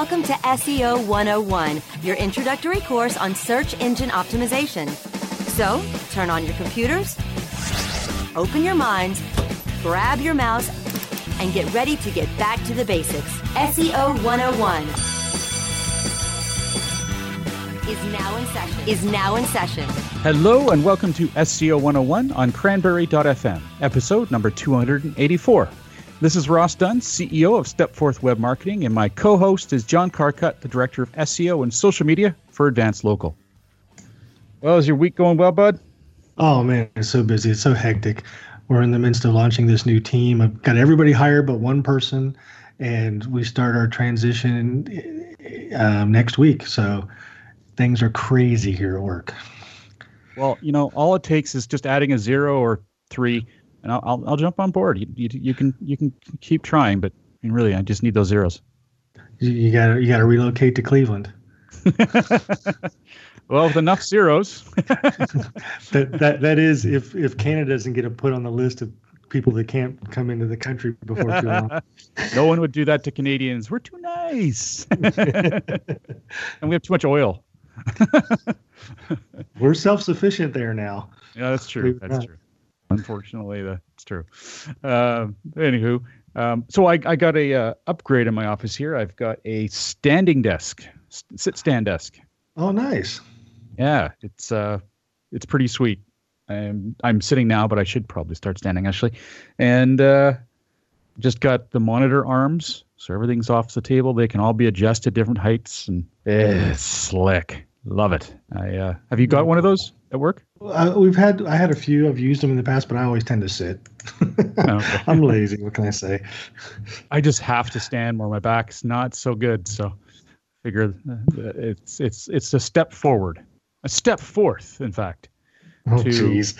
Welcome to SEO 101, your introductory course on search engine optimization. So, turn on your computers, open your minds, grab your mouse, and get ready to get back to the basics. SEO 101 is now in session. Is now in session. Hello and welcome to SEO 101 on cranberry.fm, episode number 284. This is Ross Dunn, CEO of Stepforth Web Marketing, and my co host is John Carcutt, the Director of SEO and Social Media for Advanced Local. Well, is your week going well, bud? Oh, man, it's so busy. It's so hectic. We're in the midst of launching this new team. I've got everybody hired but one person, and we start our transition um, next week. So things are crazy here at work. Well, you know, all it takes is just adding a zero or three and I'll, I'll, I'll jump on board. You, you, you can you can keep trying, but I mean, really, I just need those zeros. You got you got to relocate to Cleveland. well, with enough zeros. that that that is if if Canada doesn't get a put on the list of people that can't come into the country before too long. no one would do that to Canadians. We're too nice, and we have too much oil. We're self sufficient there now. Yeah, that's true. That's true. Unfortunately, that's true. Uh, anywho, um, so I, I got a uh, upgrade in my office here. I've got a standing desk, sit stand desk. Oh, nice. Yeah, it's uh, it's pretty sweet. I'm I'm sitting now, but I should probably start standing actually, and uh, just got the monitor arms, so everything's off the table. They can all be adjusted different heights, and it's slick. Love it. I uh, have you got one of those at work? Uh, we've had I had a few. I've used them in the past, but I always tend to sit. Oh, I'm lazy. What can I say? I just have to stand more. My back's not so good, so figure it's it's it's a step forward, a step forth, in fact. Oh, jeez.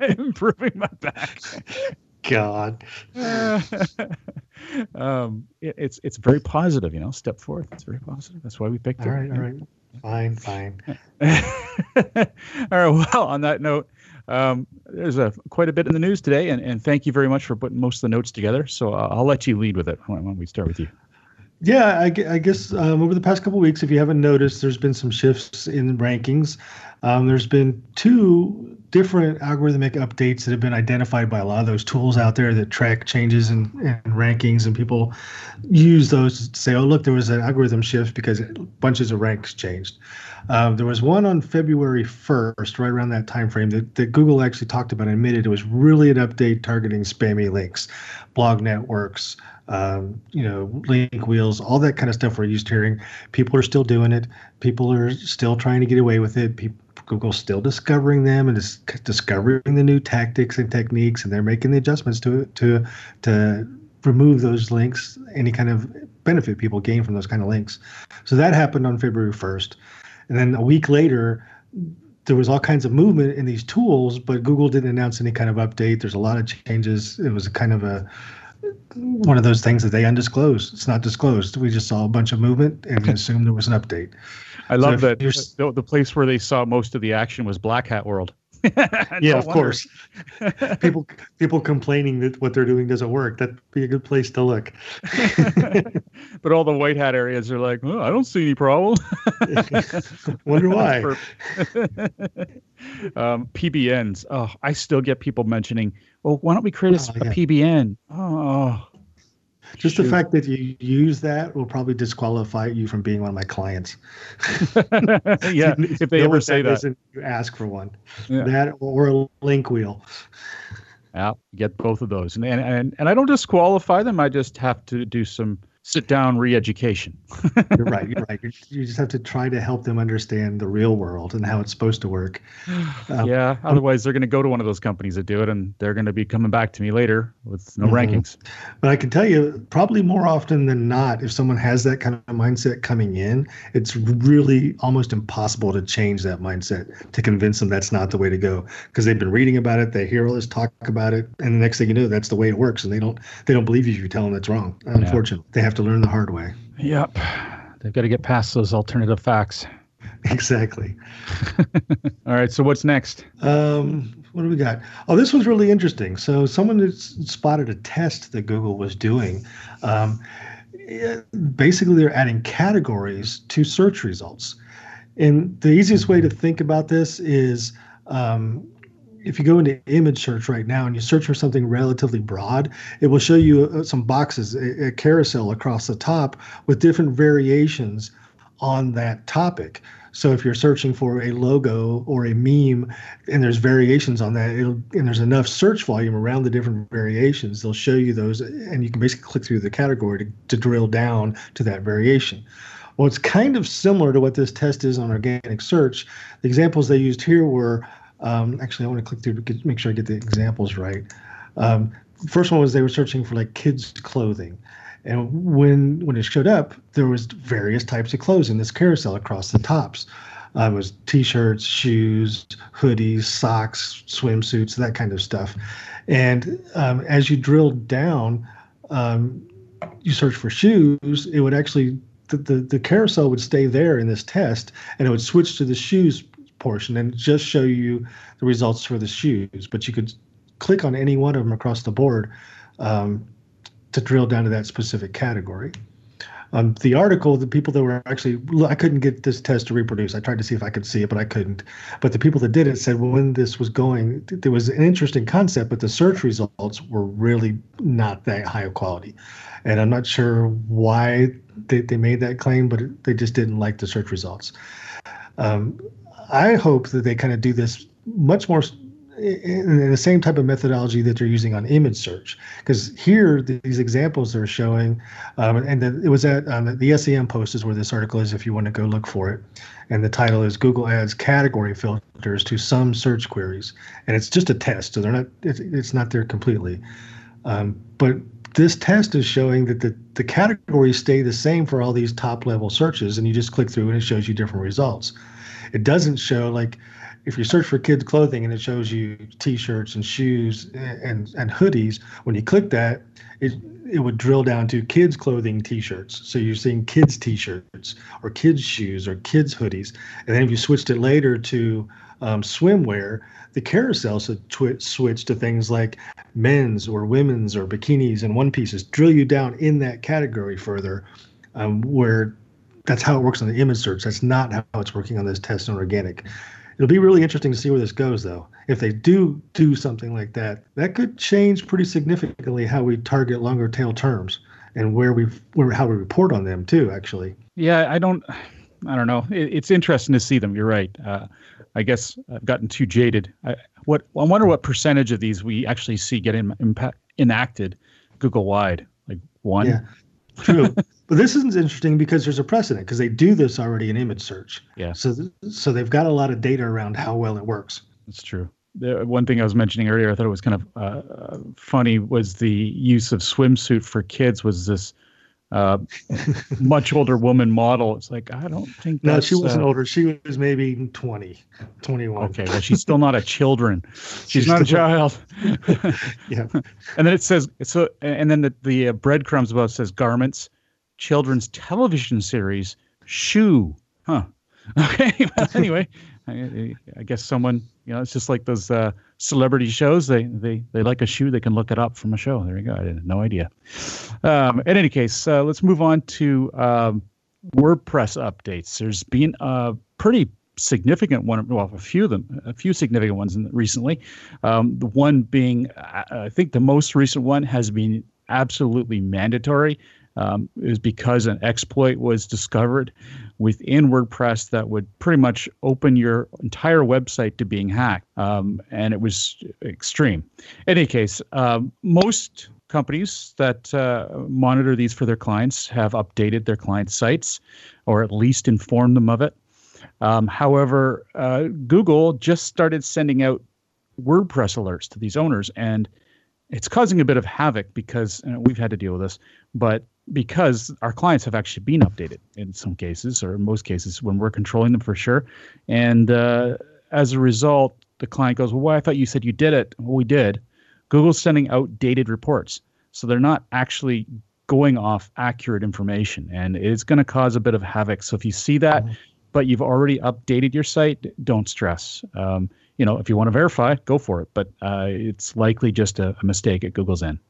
improving my back. God. um, it, it's it's very positive, you know. Step forth. It's very positive. That's why we picked all it. All right, all right. Fine, fine. all right. Well, on that note, um, there's a quite a bit in the news today, and, and thank you very much for putting most of the notes together. So uh, I'll let you lead with it. Why don't we start with you? Yeah, I, I guess um, over the past couple weeks, if you haven't noticed, there's been some shifts in rankings. Um, there's been two different algorithmic updates that have been identified by a lot of those tools out there that track changes in rankings, and people use those to say, "Oh, look, there was an algorithm shift because bunches of ranks changed." Um, there was one on February 1st, right around that time frame, that, that Google actually talked about and admitted it was really an update targeting spammy links, blog networks, um, you know, link wheels, all that kind of stuff we're used to hearing. People are still doing it. People are still trying to get away with it. People, Google's still discovering them and is discovering the new tactics and techniques, and they're making the adjustments to to to remove those links, any kind of benefit people gain from those kind of links. So that happened on February 1st. And then a week later, there was all kinds of movement in these tools, but Google didn't announce any kind of update. There's a lot of changes. It was kind of a one of those things that they undisclosed. It's not disclosed. We just saw a bunch of movement and assumed there was an update. I love so that the, the place where they saw most of the action was Black Hat World. yeah, of wonder. course. people people complaining that what they're doing doesn't work. That'd be a good place to look. but all the white hat areas are like, oh, I don't see any problem. wonder why. um, PBNs. Oh, I still get people mentioning, well, why don't we create a, oh, yeah. a PBN? Oh, just Shoot. the fact that you use that will probably disqualify you from being one of my clients. yeah, if they ever say that, you ask for one. Yeah. That or a link wheel. Yeah, get both of those, and, and and I don't disqualify them. I just have to do some sit down re-education. you're right. You're right. You just have to try to help them understand the real world and how it's supposed to work. Um, yeah. Otherwise, they're going to go to one of those companies that do it, and they're going to be coming back to me later with no mm-hmm. rankings. But I can tell you, probably more often than not, if someone has that kind of mindset coming in, it's really almost impossible to change that mindset to convince them that's not the way to go because they've been reading about it, they hear all this talk about it, and the next thing you know, that's the way it works, and they don't they don't believe you if you tell them that's wrong. Unfortunately, yeah. they have to learn the hard way. Yep. They've got to get past those alternative facts. Exactly. All right. So what's next? Um, what do we got? Oh, this was really interesting. So someone spotted a test that Google was doing. Um, basically, they're adding categories to search results. And the easiest way to think about this is um, if you go into image search right now and you search for something relatively broad, it will show you uh, some boxes, a, a carousel across the top with different variations on that topic. So if you're searching for a logo or a meme and there's variations on that, it'll and there's enough search volume around the different variations, they'll show you those and you can basically click through the category to, to drill down to that variation. Well, it's kind of similar to what this test is on organic search. The examples they used here were um, actually, I want to click through to get, make sure I get the examples right. Um, first one was they were searching for like kids clothing, and when when it showed up, there was various types of clothes in this carousel across the tops. Um, it was t-shirts, shoes, hoodies, socks, swimsuits, that kind of stuff. And um, as you drilled down, um, you search for shoes, it would actually the, the, the carousel would stay there in this test, and it would switch to the shoes portion and just show you the results for the shoes. But you could click on any one of them across the board um, to drill down to that specific category. Um, the article, the people that were actually, I couldn't get this test to reproduce. I tried to see if I could see it, but I couldn't. But the people that did it said well, when this was going, there was an interesting concept, but the search results were really not that high of quality. And I'm not sure why they, they made that claim, but they just didn't like the search results. Um, I hope that they kind of do this much more in the same type of methodology that they're using on image search. Because here, these examples they're showing, um, and the, it was at um, the SEM post is where this article is if you want to go look for it. And the title is Google adds category filters to some search queries. And it's just a test, so they're not, it's, it's not there completely. Um, but this test is showing that the, the categories stay the same for all these top level searches, and you just click through and it shows you different results. It doesn't show like if you search for kids clothing and it shows you t-shirts and shoes and and hoodies when you click that it it would drill down to kids clothing t-shirts. So you're seeing kids t-shirts or kids shoes or kids hoodies. And then if you switched it later to um, swimwear the carousel should twi- switch to things like men's or women's or bikinis and one pieces drill you down in that category further um, where that's how it works on the image search. That's not how it's working on this test on organic. It'll be really interesting to see where this goes, though. If they do do something like that, that could change pretty significantly how we target longer tail terms and where we where how we report on them too. Actually. Yeah, I don't. I don't know. It, it's interesting to see them. You're right. Uh, I guess I've gotten too jaded. I, what I wonder what percentage of these we actually see get in, impact, enacted Google wide. Like one. Yeah, true. But this is interesting because there's a precedent because they do this already in image search. Yeah. So so they've got a lot of data around how well it works. That's true. The one thing I was mentioning earlier, I thought it was kind of uh, funny, was the use of swimsuit for kids. Was this uh, much older woman model. It's like I don't think. No, she wasn't uh, older. She was maybe 20, 21. Okay, well, she's still not a children. She's, She's not a child. Yeah. and then it says so, and then the the uh, breadcrumbs above says garments, children's television series, shoe. Huh. Okay. Well, anyway, I, I guess someone, you know, it's just like those uh, celebrity shows. They they they like a shoe, they can look it up from a show. There you go. I had no idea. Um, in any case, uh, let's move on to um, WordPress updates. There's been a pretty significant one, well, a few of them, a few significant ones in, recently. Um, the one being, I I think the most recent one has been absolutely mandatory. Um, is because an exploit was discovered within WordPress that would pretty much open your entire website to being hacked. Um, and it was extreme. In any case, um, most companies that uh, monitor these for their clients have updated their client sites or at least informed them of it. Um, however, uh, Google just started sending out WordPress alerts to these owners, and it's causing a bit of havoc because we've had to deal with this, but because our clients have actually been updated in some cases, or in most cases, when we're controlling them for sure. And uh, as a result, the client goes, Well, why I thought you said you did it. Well, we did. Google's sending outdated reports. So they're not actually going off accurate information. And it's going to cause a bit of havoc. So if you see that, but you've already updated your site, don't stress. Um, you know, if you want to verify, go for it. But uh, it's likely just a, a mistake at Google's end.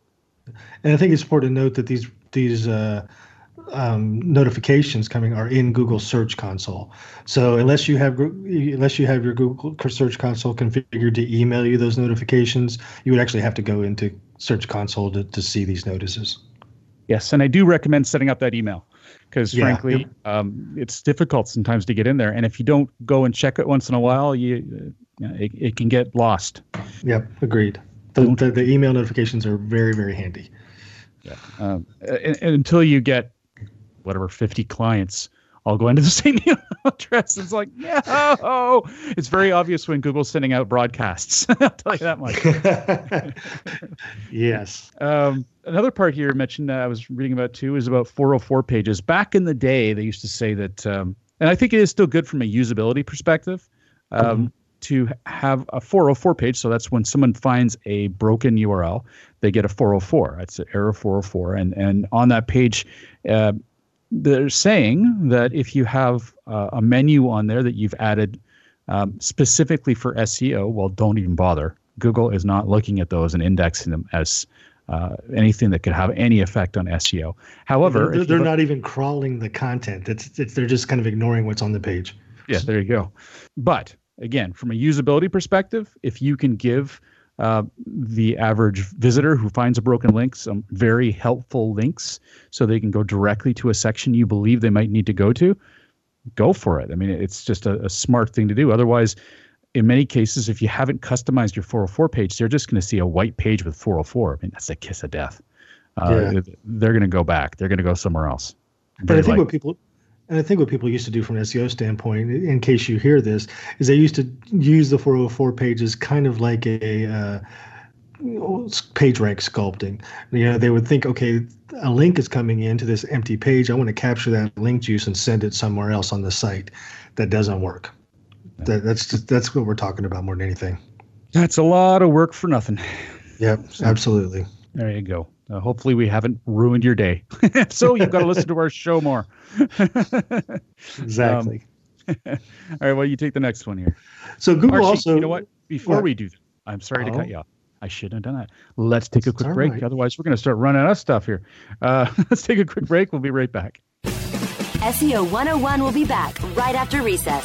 And I think it's important to note that these these uh, um, notifications coming are in Google Search Console. So unless you have unless you have your Google Search Console configured to email you those notifications, you would actually have to go into Search Console to, to see these notices. Yes, and I do recommend setting up that email because Yeah, frankly, yep. um, it's difficult sometimes to get in there. And if you don't go and check it once in a while, you, uh, you know, it, it can get lost. Yep, agreed. The, the, the email notifications are very very handy. Um, and, and until you get whatever 50 clients all going to the same email address, it's like, no. It's very obvious when Google's sending out broadcasts. I'll tell you that much. yes. Um, another part here mentioned that I was reading about too is about 404 pages. Back in the day, they used to say that, um, and I think it is still good from a usability perspective, um, to have a 404 page. So that's when someone finds a broken URL, they get a 404. That's an error 404, and and on that page. Uh, they're saying that if you have uh, a menu on there that you've added um, specifically for SEO, well, don't even bother. Google is not looking at those and indexing them as uh, anything that could have any effect on SEO. However, they're, they're look- not even crawling the content. It's, it's they're just kind of ignoring what's on the page. Yeah, there you go. But again, from a usability perspective, if you can give uh, the average visitor who finds a broken link some very helpful links so they can go directly to a section you believe they might need to go to, go for it. I mean, it's just a, a smart thing to do. Otherwise, in many cases, if you haven't customized your 404 page, they're just going to see a white page with 404. I mean, that's a kiss of death. Uh, Yeah. They're going to go back. They're going to go somewhere else. But I think likely. what people and I think what people used to do from an SEO standpoint, in case you hear this, is they used to use the 404 pages kind of like a uh, page rank sculpting. You know, they would think, okay, a link is coming into this empty page. I want to capture that link juice and send it somewhere else on the site. That doesn't work. That, that's just, that's what we're talking about more than anything. That's a lot of work for nothing. Yep, absolutely. There you go. Uh, hopefully, we haven't ruined your day. so you've got to listen to our show more. Exactly. All right. Well, you take the next one here. so Google Actually, also, you know what? Before What? we do, that, I'm sorry to Oh. cut you off. I shouldn't have done that. Let's take a quick break. right. Otherwise, we're going to start running out of stuff here. Uh, let's take a quick break. We'll be right back. SEO 101 will be back right after recess.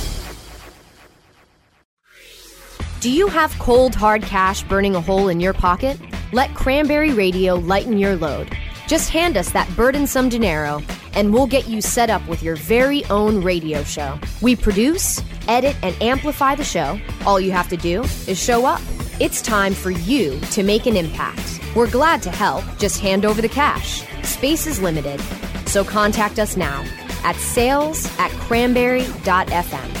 Do you have cold, hard cash burning a hole in your pocket? Let Cranberry Radio lighten your load. Just hand us that burdensome dinero, and we'll get you set up with your very own radio show. We produce, edit, and amplify the show. All you have to do is show up. It's time for you to make an impact. We're glad to help. Just hand over the cash. Space is limited, so contact us now at sales at cranberry.fm.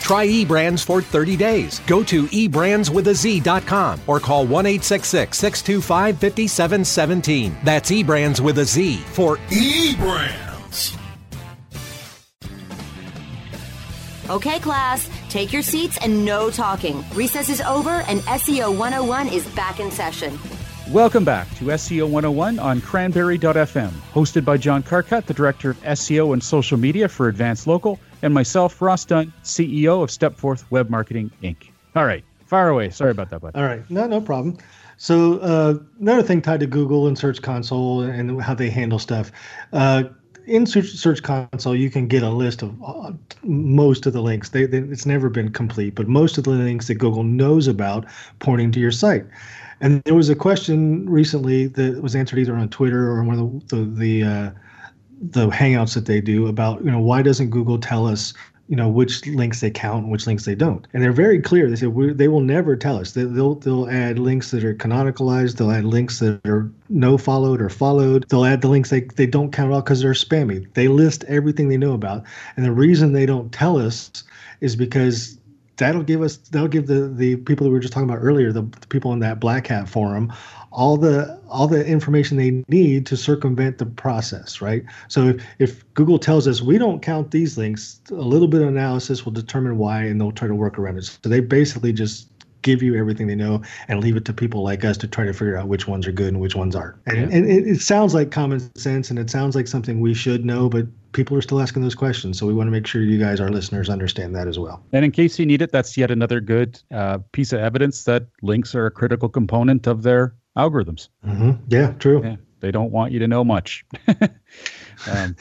Try eBrands for 30 days. Go to eBrandsWithAZ.com or call 1 625 5717. That's eBrands with a Z for eBrands. Okay, class, take your seats and no talking. Recess is over and SEO 101 is back in session. Welcome back to SEO 101 on cranberry.fm, hosted by John Carcutt, the Director of SEO and Social Media for Advanced Local, and myself, Ross Dunn, CEO of Stepforth Web Marketing, Inc. All right, fire away. Sorry about that, bud. All right, no, no problem. So uh, another thing tied to Google and Search Console and how they handle stuff. Uh, in Search Console, you can get a list of uh, most of the links. They, they, it's never been complete, but most of the links that Google knows about pointing to your site. And there was a question recently that was answered either on Twitter or one of the the the, uh, the hangouts that they do about you know why doesn't Google tell us you know which links they count and which links they don't? And they're very clear. They say they will never tell us. They, will they'll add links that are canonicalized. They'll add links that are no followed or followed. They'll add the links they, they don't count at all because they're spammy. They list everything they know about. And the reason they don't tell us is because that'll give us that'll give the the people that we were just talking about earlier the, the, people in that black hat forum all the all the information they need to circumvent the process right? So if, if google tells us we don't count these links a little bit of analysis will determine why and they'll try to work around it. So they basically just give you everything they know and leave it to people like us to try to figure out which ones are good and which ones aren't and, yeah. and it, it sounds like common sense and it sounds like something we should know but people are still asking those questions. So we want to make sure you guys, our listeners, understand that as well. And in case you need it, that's yet another good uh, piece of evidence that links are a critical component of their algorithms. Mm-hmm. Yeah, true. Yeah, they don't want you to know much. um,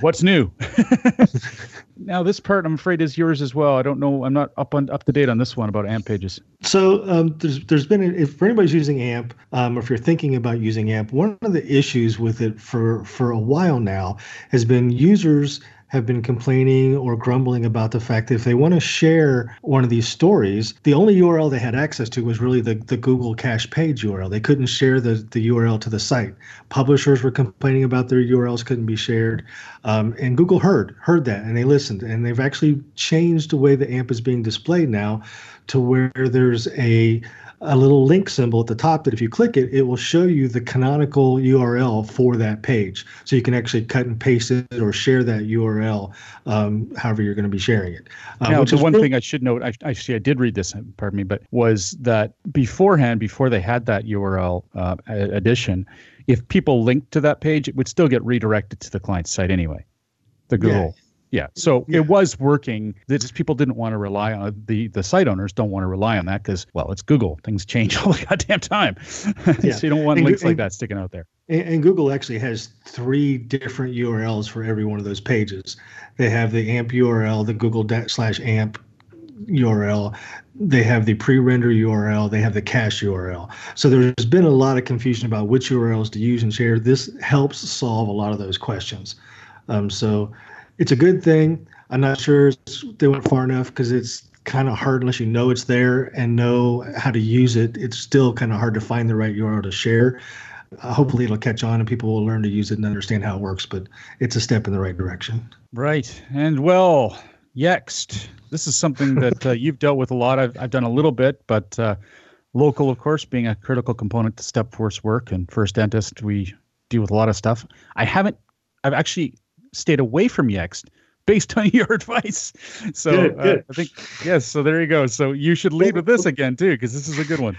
what's new? now this part i'm afraid is yours as well. I don't know. I'm not up on up to date on this one about amp pages. So um, there's there's been if for anybody's using amp um, or if you're thinking about using amp one of the issues with it for for a while now has been users have been complaining or grumbling about the fact that if they want to share one of these stories, the only URL they had access to was really the, the Google cache page URL. They couldn't share the, the URL to the site. Publishers were complaining about their URLs couldn't be shared. Um, and Google heard, heard that and they listened. And they've actually changed the way the AMP is being displayed now to where there's a a little link symbol at the top that if you click it, it will show you the canonical URL for that page. So you can actually cut and paste it or share that URL, um, however you're going to be sharing it. Uh, now, the one really- thing I should note, I, actually, I did read this, pardon me, but was that beforehand, before they had that URL uh, addition, if people linked to that page, it would still get redirected to the client site anyway, the Google. Yeah. So yeah. it was working. That just people didn't want to rely on the the site owners don't want to rely on that because well, it's Google. Things change all the goddamn time. Yeah. so you don't want and, links and, like that sticking out there. And, and, Google actually has three different URLs for every one of those pages. They have the AMP URL, the Google slash AMP URL. They have the pre-render URL. They have the cache URL. So there's been a lot of confusion about which URLs to use and share. This helps solve a lot of those questions. Um, so it's a good thing. I'm not sure they went far enough because it's kind of hard unless you know it's there and know how to use it. It's still kind of hard to find the right URL to share. Uh, hopefully, it'll catch on and people will learn to use it and understand how it works. But it's a step in the right direction. Right. And well, Yext. This is something that uh, you've dealt with a lot. I've, I've done a little bit, but uh, local, of course, being a critical component to Stepforth work and First Dentist, we deal with a lot of stuff. I haven't. I've actually stayed away from Yext based on your advice. So Good, uh. I think yes. So there you go. So you should lead with this again too, because this is a good one.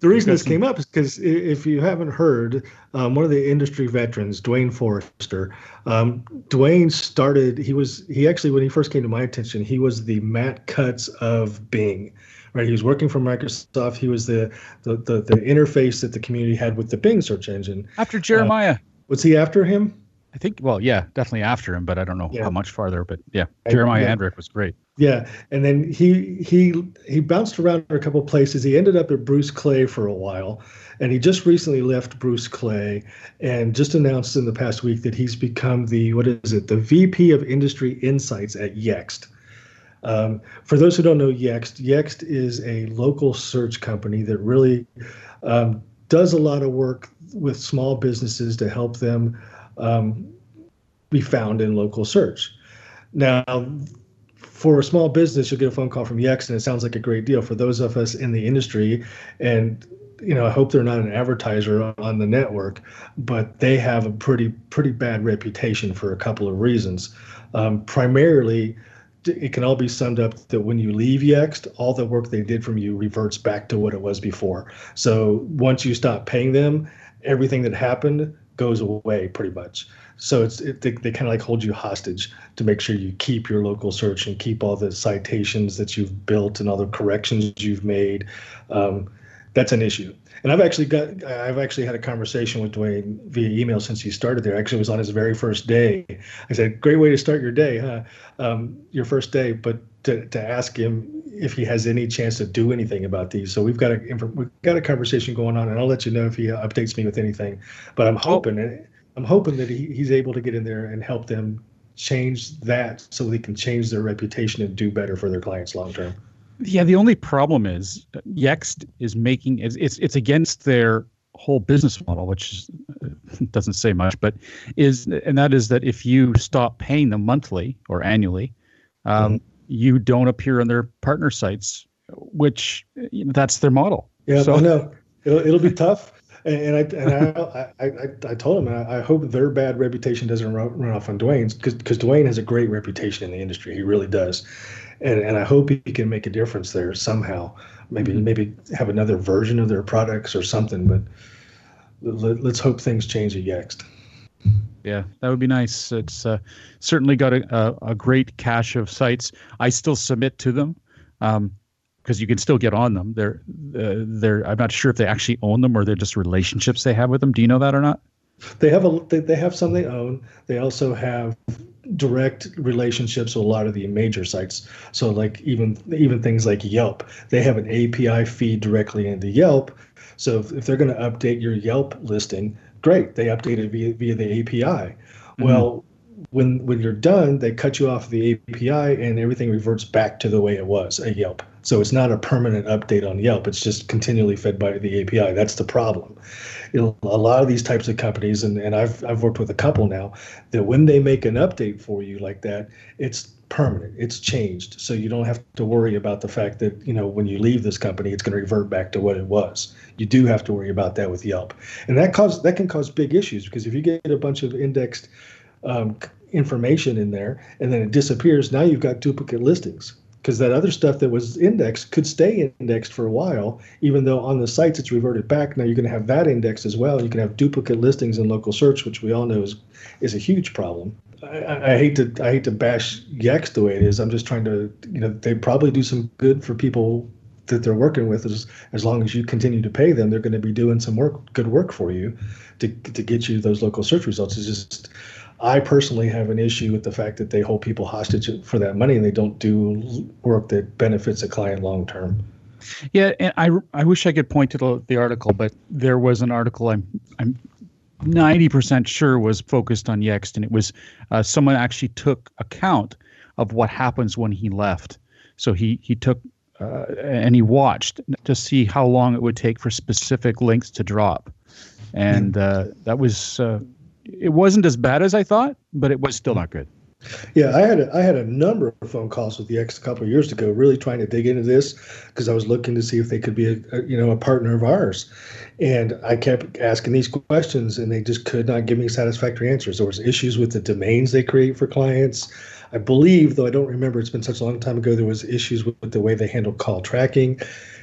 The reason this came up is because if you haven't heard, um, one of the industry veterans, Duane Forrester, um, Duane started. He was he actually when he first came to my attention, he was the Matt Cutts of Bing. Right, he was working for Microsoft. He was the the, the the interface that the community had with the Bing search engine. After Jeremiah, Was he after him? I think. Well, yeah, definitely after him, but I don't know Yeah. how much farther. But yeah, Jeremiah yeah. Andrick was great. Yeah, and then he he he bounced around a couple places. He ended up at Bruce Clay for a while, and he just recently left Bruce Clay, and just announced in the past week that he's become the what is it, the VP of Industry Insights at Yext. Um, for those who don't know Yext, Yext is a local search company that really um, does a lot of work with small businesses to help them um, be found in local search. Now, for a small business, you'll get a phone call from Yext, and it sounds like a great deal. For those of us in the industry, and you know, I hope they're not an advertiser on the network, but they have a pretty pretty bad reputation for a couple of reasons. Um, primarily, it can all be summed up that when you leave Yext, all the work they did from you reverts back to what it was before. So once you stop paying them, everything that happened goes away pretty much. So it's it, they, they kind of like hold you hostage to make sure you keep your local search and keep all the citations that you've built and all the corrections you've made. Um, that's an issue. And I've actually got I've actually had a conversation with Duane via email since he started there. Actually, it was on his very first day. I said, "Great way to start your day, huh? Um, your first day." But to, to ask him if he has any chance to do anything about these. So we've got a we've got a conversation going on, and I'll let you know if he updates me with anything. But I'm hoping I'm hoping that he, he's able to get in there and help them change that so they can change their reputation and do better for their clients long term. Yeah, the only problem is Yext is making it's it's, it's against their whole business model, which is, doesn't say much, but is and that is that if you stop paying them monthly or annually, um, you don't appear on their partner sites, which you know, that's their model. Yeah, So- I know it'll, it'll be tough. And, and I and I, I, I, I told him I, I hope their bad reputation doesn't run, run off on Duane's because because Duane has a great reputation in the industry. He really does, and and I hope he can make a difference there somehow. Maybe maybe have another version of their products or something. But let, let's hope things change at Yext. Yeah, that would be nice. It's uh, certainly got a, a, a great cache of sites. I still submit to them because you can still get on them. They're uh, they're. I'm not sure if they actually own them or they're just relationships they have with them. Do you know that or not? They have a they, they have some they own. They also have direct relationships with a lot of the major sites. So like even even things like Yelp, they have an API feed directly into Yelp. So if, if they're going to update your Yelp listing, great, they update it via via the API. Mm-hmm. Well, when when you're done, they cut you off the API and everything reverts back to the way it was at Yelp. So it's not a permanent update on Yelp. It's just continually fed by the API. That's the problem. You know, a lot of these types of companies, and, and I've I've worked with a couple now, that when they make an update for you like that, it's permanent. It's changed. So you don't have to worry about the fact that, you know, when you leave this company, it's going to revert back to what it was. You do have to worry about that with Yelp. And that cause that can cause big issues because if you get a bunch of indexed um, information in there and then it disappears, now you've got duplicate listings because that other stuff that was indexed could stay indexed for a while, even though on the sites it's reverted back. Now you're going to have that indexed as well. You can have duplicate listings in local search, which we all know is is a huge problem. I, I, hate to I hate to bash Yext the way it is. I'm just trying to you know they probably do some good for people that they're working with as as long as you continue to pay them, they're going to be doing some work, good work for you, to to get you those local search results. It's just, I personally have an issue with the fact that they hold people hostage for that money and they don't do work that benefits a client long term. Yeah, and I, I wish I could point to the, the article, but there was an article I'm I'm ninety percent sure was focused on Yext, and it was uh, someone actually took account of what happens when he left. So he he took uh, and he watched to see how long it would take for specific links to drop, and uh, that was uh, it wasn't as bad as I thought, but it was still hmm. not good. Yeah, I had a, I had a number of phone calls with Yext a couple of years ago, really trying to dig into this because I was looking to see if they could be a, a, you know a partner of ours, and I kept asking these questions, and they just could not give me satisfactory answers. There was issues with the domains they create for clients. I believe, though I don't remember, it's been such a long time ago. There was issues with, with the way they handle call tracking.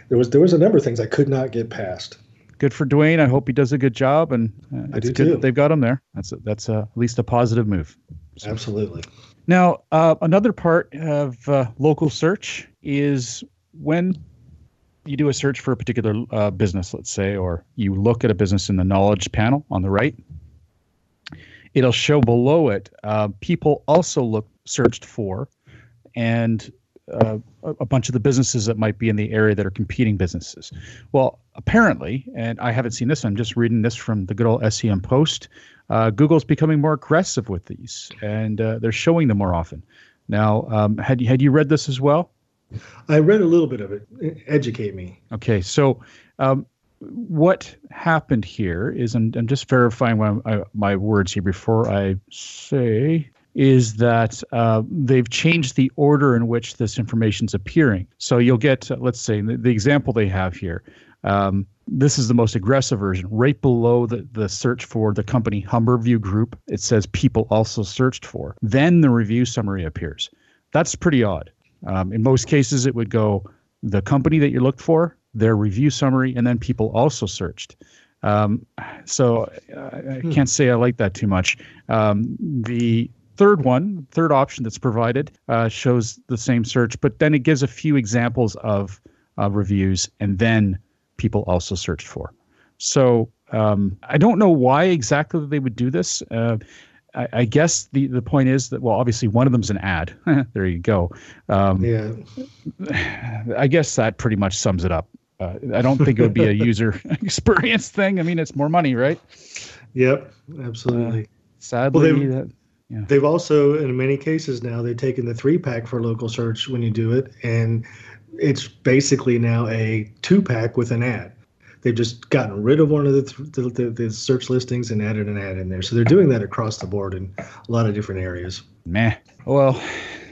There was there was a number of things I could not get past. Good for Duane. I hope he does a good job, and uh, it's good that they've got him there. That's a, that's a, at least a positive move. Absolutely. Now, uh, another part of uh, local search is when you do a search for a particular uh, business, let's say, or you look at a business in the knowledge panel on the right, it'll show below it uh, people also look searched for, and uh, a bunch of the businesses that might be in the area that are competing businesses. Well, apparently, and I haven't seen this, I'm just reading this from the good old SEM Post. Uh, Google's becoming more aggressive with these, and uh, they're showing them more often. Now, um, had had you read this as well? I read a little bit of it. Educate me. Okay, so um, what happened here is, and I'm just verifying my, my words here before I say, is that uh, they've changed the order in which this information is appearing. So you'll get, uh, let's say, the, the example they have here. Um, this is the most aggressive version. Right below the, the search for the company Humberview Group, it says people also searched for. Then the review summary appears. That's pretty odd. Um, in most cases, it would go the company that you looked for, their review summary, and then people also searched. Um, so uh, I can't say I like that too much. Um, the third one, third option that's provided, uh, shows the same search, but then it gives a few examples of uh, reviews, and then people also searched for. So um, I don't know why exactly they would do this. Uh, I, I guess the, the point is that well, obviously one of them's an ad. there you go. Um, Yeah. I guess that pretty much sums it up. Uh, I don't think it would be a user experience thing. I mean, it's more money, right? Yep. Absolutely. Sadly, they've- that, yeah. They've also, in many cases now, they've taken the three pack for local search when you do it, and it's basically now a two pack with an ad. They've just gotten rid of one of the, th- the, the, search listings and added an ad in there. So they're doing that across the board in a lot of different areas. meh. Well,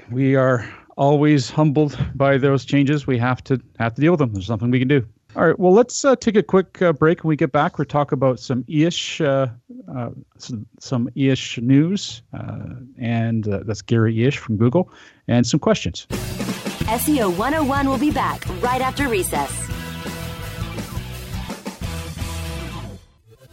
we are always humbled by those changes. We have to have to deal with them. There's nothing we can do. All right. Well, let's uh, take a quick uh, break. When we get back, we'll talk about some ish, uh, uh, some, some ish news, uh, and uh, that's Gary Illyes from Google, and some questions. SEO 101 will be back right after recess.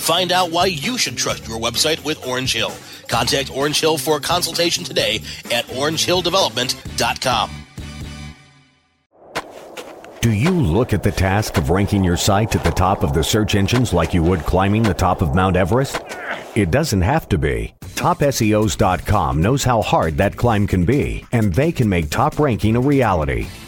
Find out why you should trust your website with Orange Hill. Contact Orange Hill for a consultation today at orangehilldevelopment.com. Do you look at the task of ranking your site at the top of the search engines like you would climbing the top of Mount Everest? It doesn't have to be. TopSEOs.com knows how hard that climb can be, and they can make top ranking a reality.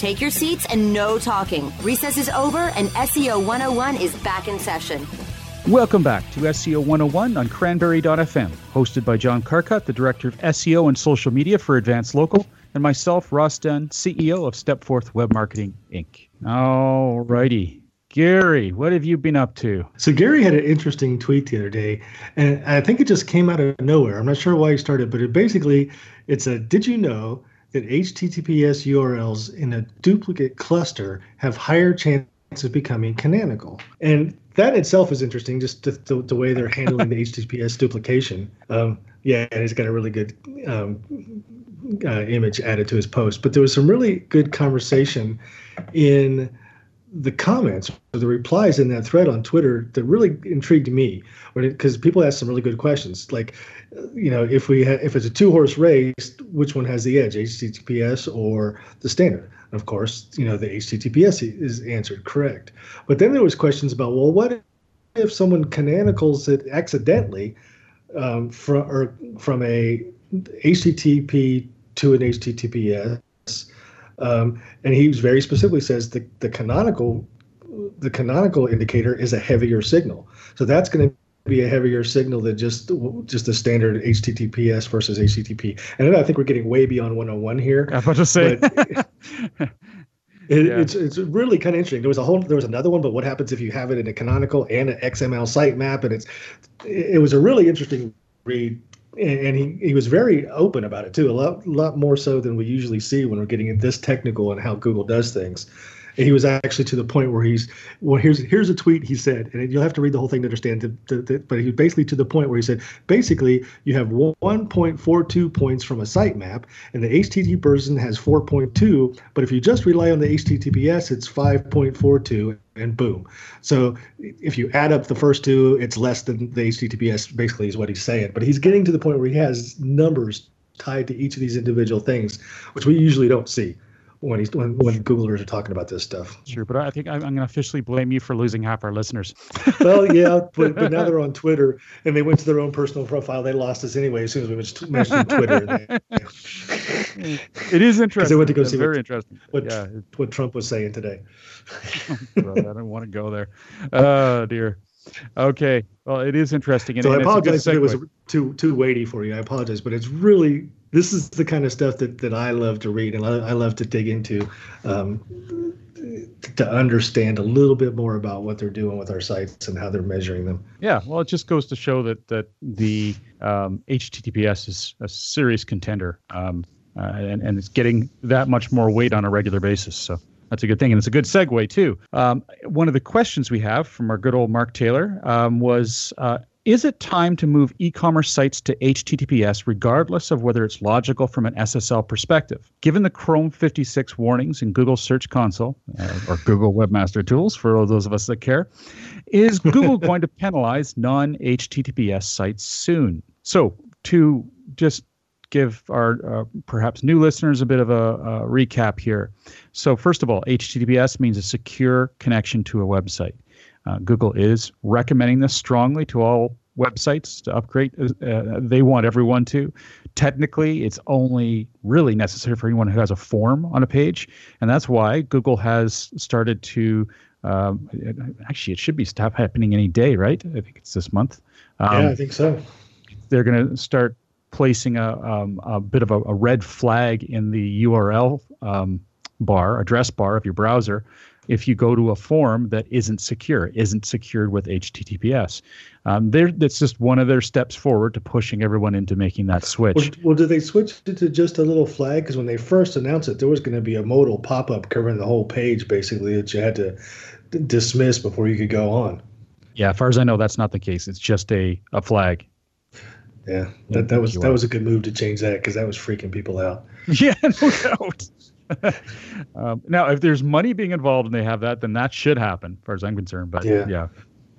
take your seats and no talking. Recess is over and SEO 101 is back in session. Welcome back to SEO 101 on Cranberry.fm, hosted by John Carcutt, the Director of SEO and Social Media for Advanced Local, and myself, Ross Dunn, CEO of Stepforth Web Marketing, Inc. All righty. Gary, what have you been up to? So Gary had an interesting tweet the other day, and I think it just came out of nowhere. I'm not sure why he started, but it basically it's a did you know that HTTPS URLs in a duplicate cluster have higher chance of becoming canonical? And that itself is interesting, just the, the, the way they're handling the HTTPS duplication. Um, yeah, and he's got a really good um, uh, image added to his post. But there was some really good conversation in the comments the replies in that thread on Twitter that really intrigued me, because people asked some really good questions, like, you know, if we ha- if it's a two horse race, which one has the edge, HTTPS or the standard? And of course, you know, the HTTPS is answered correct. But then there was questions about, well, what if someone canonicals it accidentally um, from or from a HTTP to an HTTPS? Um, and he very specifically says the, the canonical the canonical indicator is a heavier signal. So that's going to be a heavier signal than just just the standard HTTPS versus HTTP. And I think we're getting way beyond 101 here. I was about to say. It, yeah. It's it's really kind of interesting. There was a whole there was another one, but what happens if you have it in a canonical and an XML sitemap? And it's it was a really interesting read and he, he was very open about it too, a lot lot more so than we usually see when we're getting this technical and how Google does things. And he was actually to the point where he's well. Here's here's a tweet he said, and you'll have to read the whole thing to understand. The, the, the, but he was basically to the point where he said, basically, you have 1.42 points from a sitemap, and the HTTP version has 4.2. But if you just rely on the HTTPS, it's 5.42, and boom. So if you add up the first two, it's less than the HTTPS. Basically, is what he's saying. But he's getting to the point where he has numbers tied to each of these individual things, which we usually don't see when he's when, when Googlers are talking about this stuff. Sure, but I think I'm, I'm going to officially blame you for losing half our listeners. well, yeah, but, but, now they're on Twitter and they went to their own personal profile. They lost us anyway as soon as we mentioned Twitter. They, it is interesting. They went to go see very what, interesting. What, yeah. what Trump was saying today. I don't want to go there. Oh dear. Okay. Well, it is interesting. And, so and I apologize if it was too too weighty for you. I apologize, but it's really this is the kind of stuff that, that I love to read and I, I love to dig into um, to understand a little bit more about what they're doing with our sites and how they're measuring them. Yeah, well, it just goes to show that that the um, HTTPS is a serious contender, um, uh, and and it's getting that much more weight on a regular basis. So that's a good thing, and it's a good segue too. Um, one of the questions we have from our good old Mark Taylor um, was. Uh, is it time to move e commerce sites to HTTPS regardless of whether it's logical from an SSL perspective? Given the Chrome 56 warnings in Google Search Console uh, or Google Webmaster Tools, for those of us that care, is Google going to penalize non HTTPS sites soon? So, to just give our uh, perhaps new listeners a bit of a, a recap here. So, first of all, HTTPS means a secure connection to a website. Uh, Google is recommending this strongly to all websites to upgrade. Uh, they want everyone to. Technically, it's only really necessary for anyone who has a form on a page, and that's why Google has started to. Um, actually, it should be stop happening any day, right? I think it's this month. Um, yeah, I think so. They're going to start placing a, um, a bit of a, a, red flag in the URL um, bar, address bar of your browser, if you go to a form that isn't secure, isn't secured with HTTPS. Um, that's just one of their steps forward to pushing everyone into making that switch. Well, well did they switch it to just a little flag? Because when they first announced it, there was going to be a modal pop up covering the whole page, basically, that you had to d- dismiss before you could go on. Yeah, as far as I know, that's not the case. It's just a, a flag. Yeah, that, that was that was a good move to change that because that was freaking people out. Yeah, no doubt. um, now, if there's money being involved and they have that, then that should happen, as far as I'm concerned. But yeah. yeah.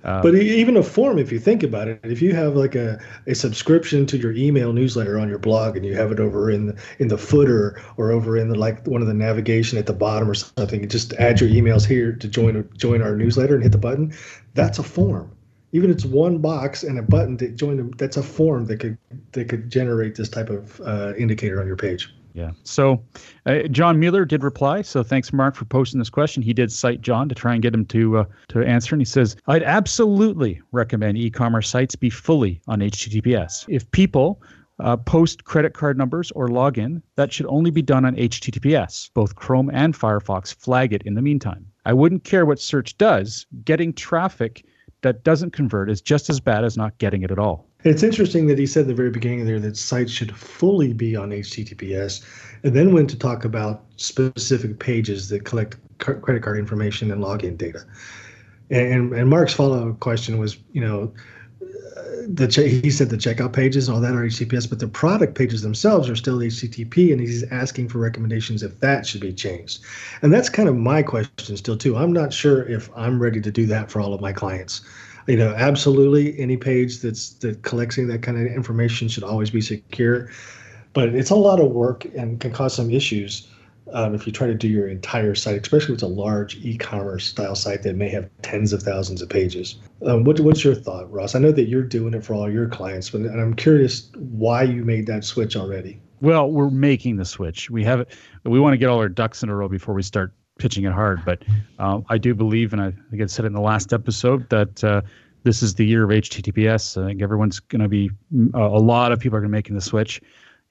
Um, but even a form, if you think about it, if you have like a, a subscription to your email newsletter on your blog and you have it over in the, in the footer or over in the like one of the navigation at the bottom or something, just add your emails here to join join our newsletter and hit the button. That's a form. Even if it's one box and a button to join them, that's a form that could that could generate this type of uh, indicator on your page. Yeah. So, uh, John Mueller did reply. So, thanks, Mark, for posting this question. He did cite John to try and get him to uh, to answer, and he says, "I'd absolutely recommend e-commerce sites be fully on HTTPS. If people uh, post credit card numbers or login, that should only be done on HTTPS. Both Chrome and Firefox flag it in the meantime. I wouldn't care what search does. Getting traffic that doesn't convert is just as bad as not getting it at all." It's interesting that he said at the very beginning there that sites should fully be on HTTPS, and then went to talk about specific pages that collect credit card information and login data. And and Mark's follow up question was, you know, the he said the checkout pages and all that are HTTPS, but the product pages themselves are still HTTP, and he's asking for recommendations if that should be changed. And that's kind of my question still too. I'm not sure if I'm ready to do that for all of my clients you know absolutely any page that's that collecting that kind of information should always be secure but it's a lot of work and can cause some issues um, if you try to do your entire site especially if it's a large e-commerce style site that may have tens of thousands of pages um, what, what's your thought ross i know that you're doing it for all your clients but and i'm curious why you made that switch already well we're making the switch we have it. we want to get all our ducks in a row before we start pitching it hard. But uh, I do believe, and I think I said it in the last episode, that uh, this is the year of HTTPS. I think everyone's going to be, uh, a lot of people are going to be making the switch.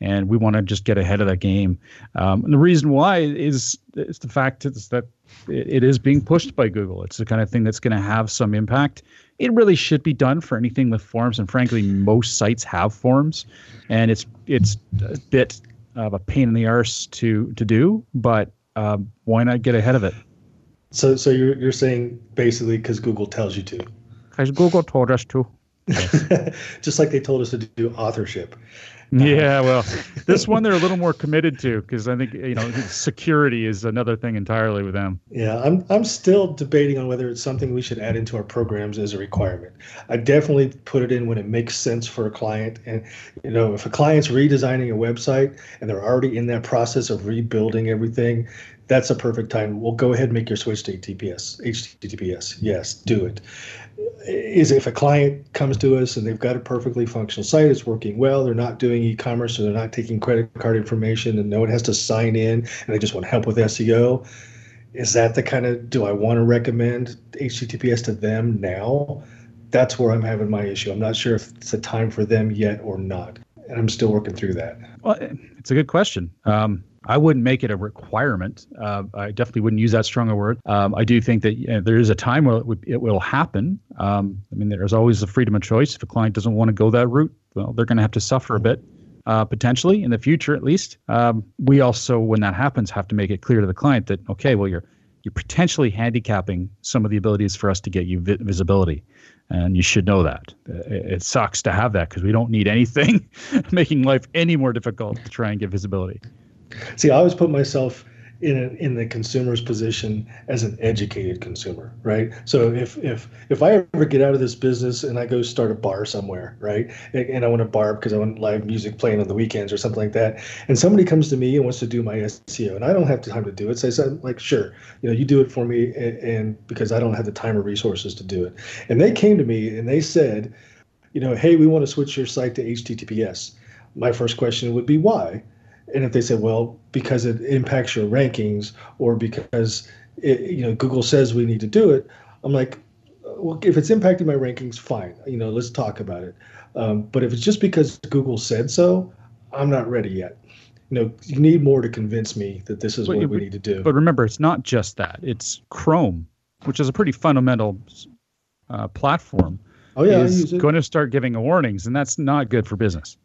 And we want to just get ahead of that game. Um, and the reason why is, is the fact is that it, it is being pushed by Google. It's the kind of thing that's going to have some impact. It really should be done for anything with forms, and frankly, most sites have forms, and it's it's a bit of a pain in the arse to to do. But um, why not get ahead of it? So, so you're you're saying basically because Google tells you to. Because Google told us to. Just like they told us to do authorship. Yeah, well, this one they're a little more committed to because I think you know security is another thing entirely with them. Yeah, I'm I'm still debating on whether it's something we should add into our programs as a requirement. I definitely put it in when it makes sense for a client, and you know if a client's redesigning a website and they're already in that process of rebuilding everything, that's a perfect time. We'll go ahead and make your switch to HTTPS. HTTPS, yes, do it is if a client comes to us and they've got a perfectly functional site, it's working well, they're not doing e-commerce or they're not taking credit card information and no one has to sign in and they just want help with SEO. Is that the kind of do I want to recommend HTTPS to them now? That's where I'm having my issue. I'm not sure if it's a time for them yet or not. And I'm still working through that. Well, it's a good question. Um, I wouldn't make it a requirement. Uh, I definitely wouldn't use that stronger word. Um, I do think that you know, there is a time where it, it will happen. Um, I mean, there's always the freedom of choice. If a client doesn't want to go that route, well, they're going to have to suffer a bit. Uh, potentially in the future, at least. Um, we also, when that happens, have to make it clear to the client that okay, well, you're you're potentially handicapping some of the abilities for us to get you vi- visibility, and you should know that. It, it sucks to have that because we don't need anything making life any more difficult to try and get visibility. See, I always put myself in a, in the consumer's position as an educated consumer, right? So if if if I ever get out of this business and I go start a bar somewhere, right, and, and I want a bar because I want live music playing on the weekends or something like that, and somebody comes to me and wants to do my SEO, and I don't have the time to do it, so I said like, sure, you know, you do it for me, and, and because I don't have the time or resources to do it, and they came to me and they said, you know, hey, we want to switch your site to HTTPS. My first question would be why and if they say, well, because it impacts your rankings or because it, you know Google says we need to do it, I'm like, well, if it's impacting my rankings, fine. You know, let's talk about it. Um, but if it's just because Google said so, I'm not ready yet. You know, you need more to convince me that this is but, what we need to do. But remember, it's not just that. It's Chrome, which is a pretty fundamental uh, platform. Oh yeah, is going to start giving warnings, and that's not good for business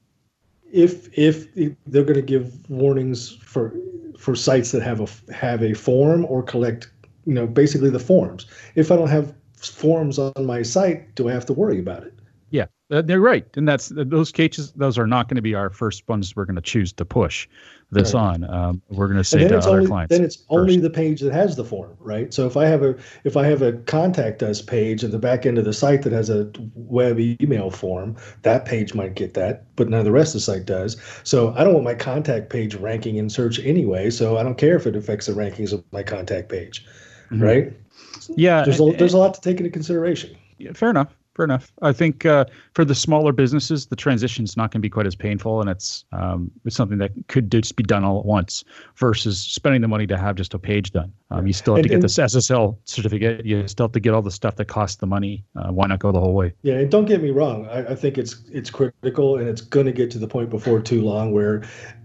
if if they're going to give warnings for for sites that have a have a form or collect you know basically the forms. If i don't have forms on my site do i have to worry about it? Yeah uh, they're right and that's those cases those are not going to be our first ones we're going to choose to push this right. on. Um, we're going to say to other only, clients. Then it's first. only the page that has the form, right? So if I have a if I have a contact us page at the back end of the site that has a web email form, that page might get that, but none of the rest of the site does. So I don't want my contact page ranking in search anyway. So I don't care if it affects the rankings of my contact page, mm-hmm. right? Yeah, there's a, there's a lot to take into consideration. Yeah, fair enough. Fair enough. I think uh, for the smaller businesses, the transition is not going to be quite as painful, and it's um, it's something that could just be done all at once versus spending the money to have just a page done. Um, you still have And- to get this SSL certificate. You still have to get all the stuff that costs the money. Uh, why not go the whole way? Yeah, and don't get me wrong. I, I think it's it's critical, and it's going to get to the point before too long where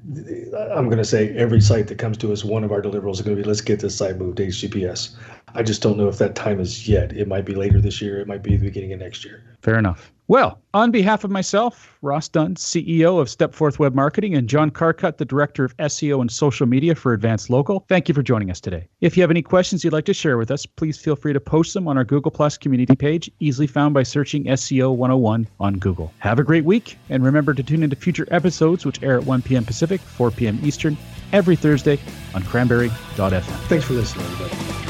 I'm going to say every site that comes to us, one of our deliverables is going to be, let's get this site moved to HTTPS. I just don't know if that time is yet. It might be later this year. It might be the beginning of next year. Fair enough. Well, on behalf of myself, Ross Dunn, CEO of Stepforth Web Marketing, and John Carcutt, the Director of SEO and Social Media for Advanced Local, thank you for joining us today. If you have any questions you'd like to share with us, please feel free to post them on our Google Plus community page, easily found by searching SEO 101 on Google. Have a great week, and remember to tune into future episodes, which air at 1 p.m. Pacific, 4 p.m. Eastern, every Thursday on cranberry.fm. Thanks for listening, everybody.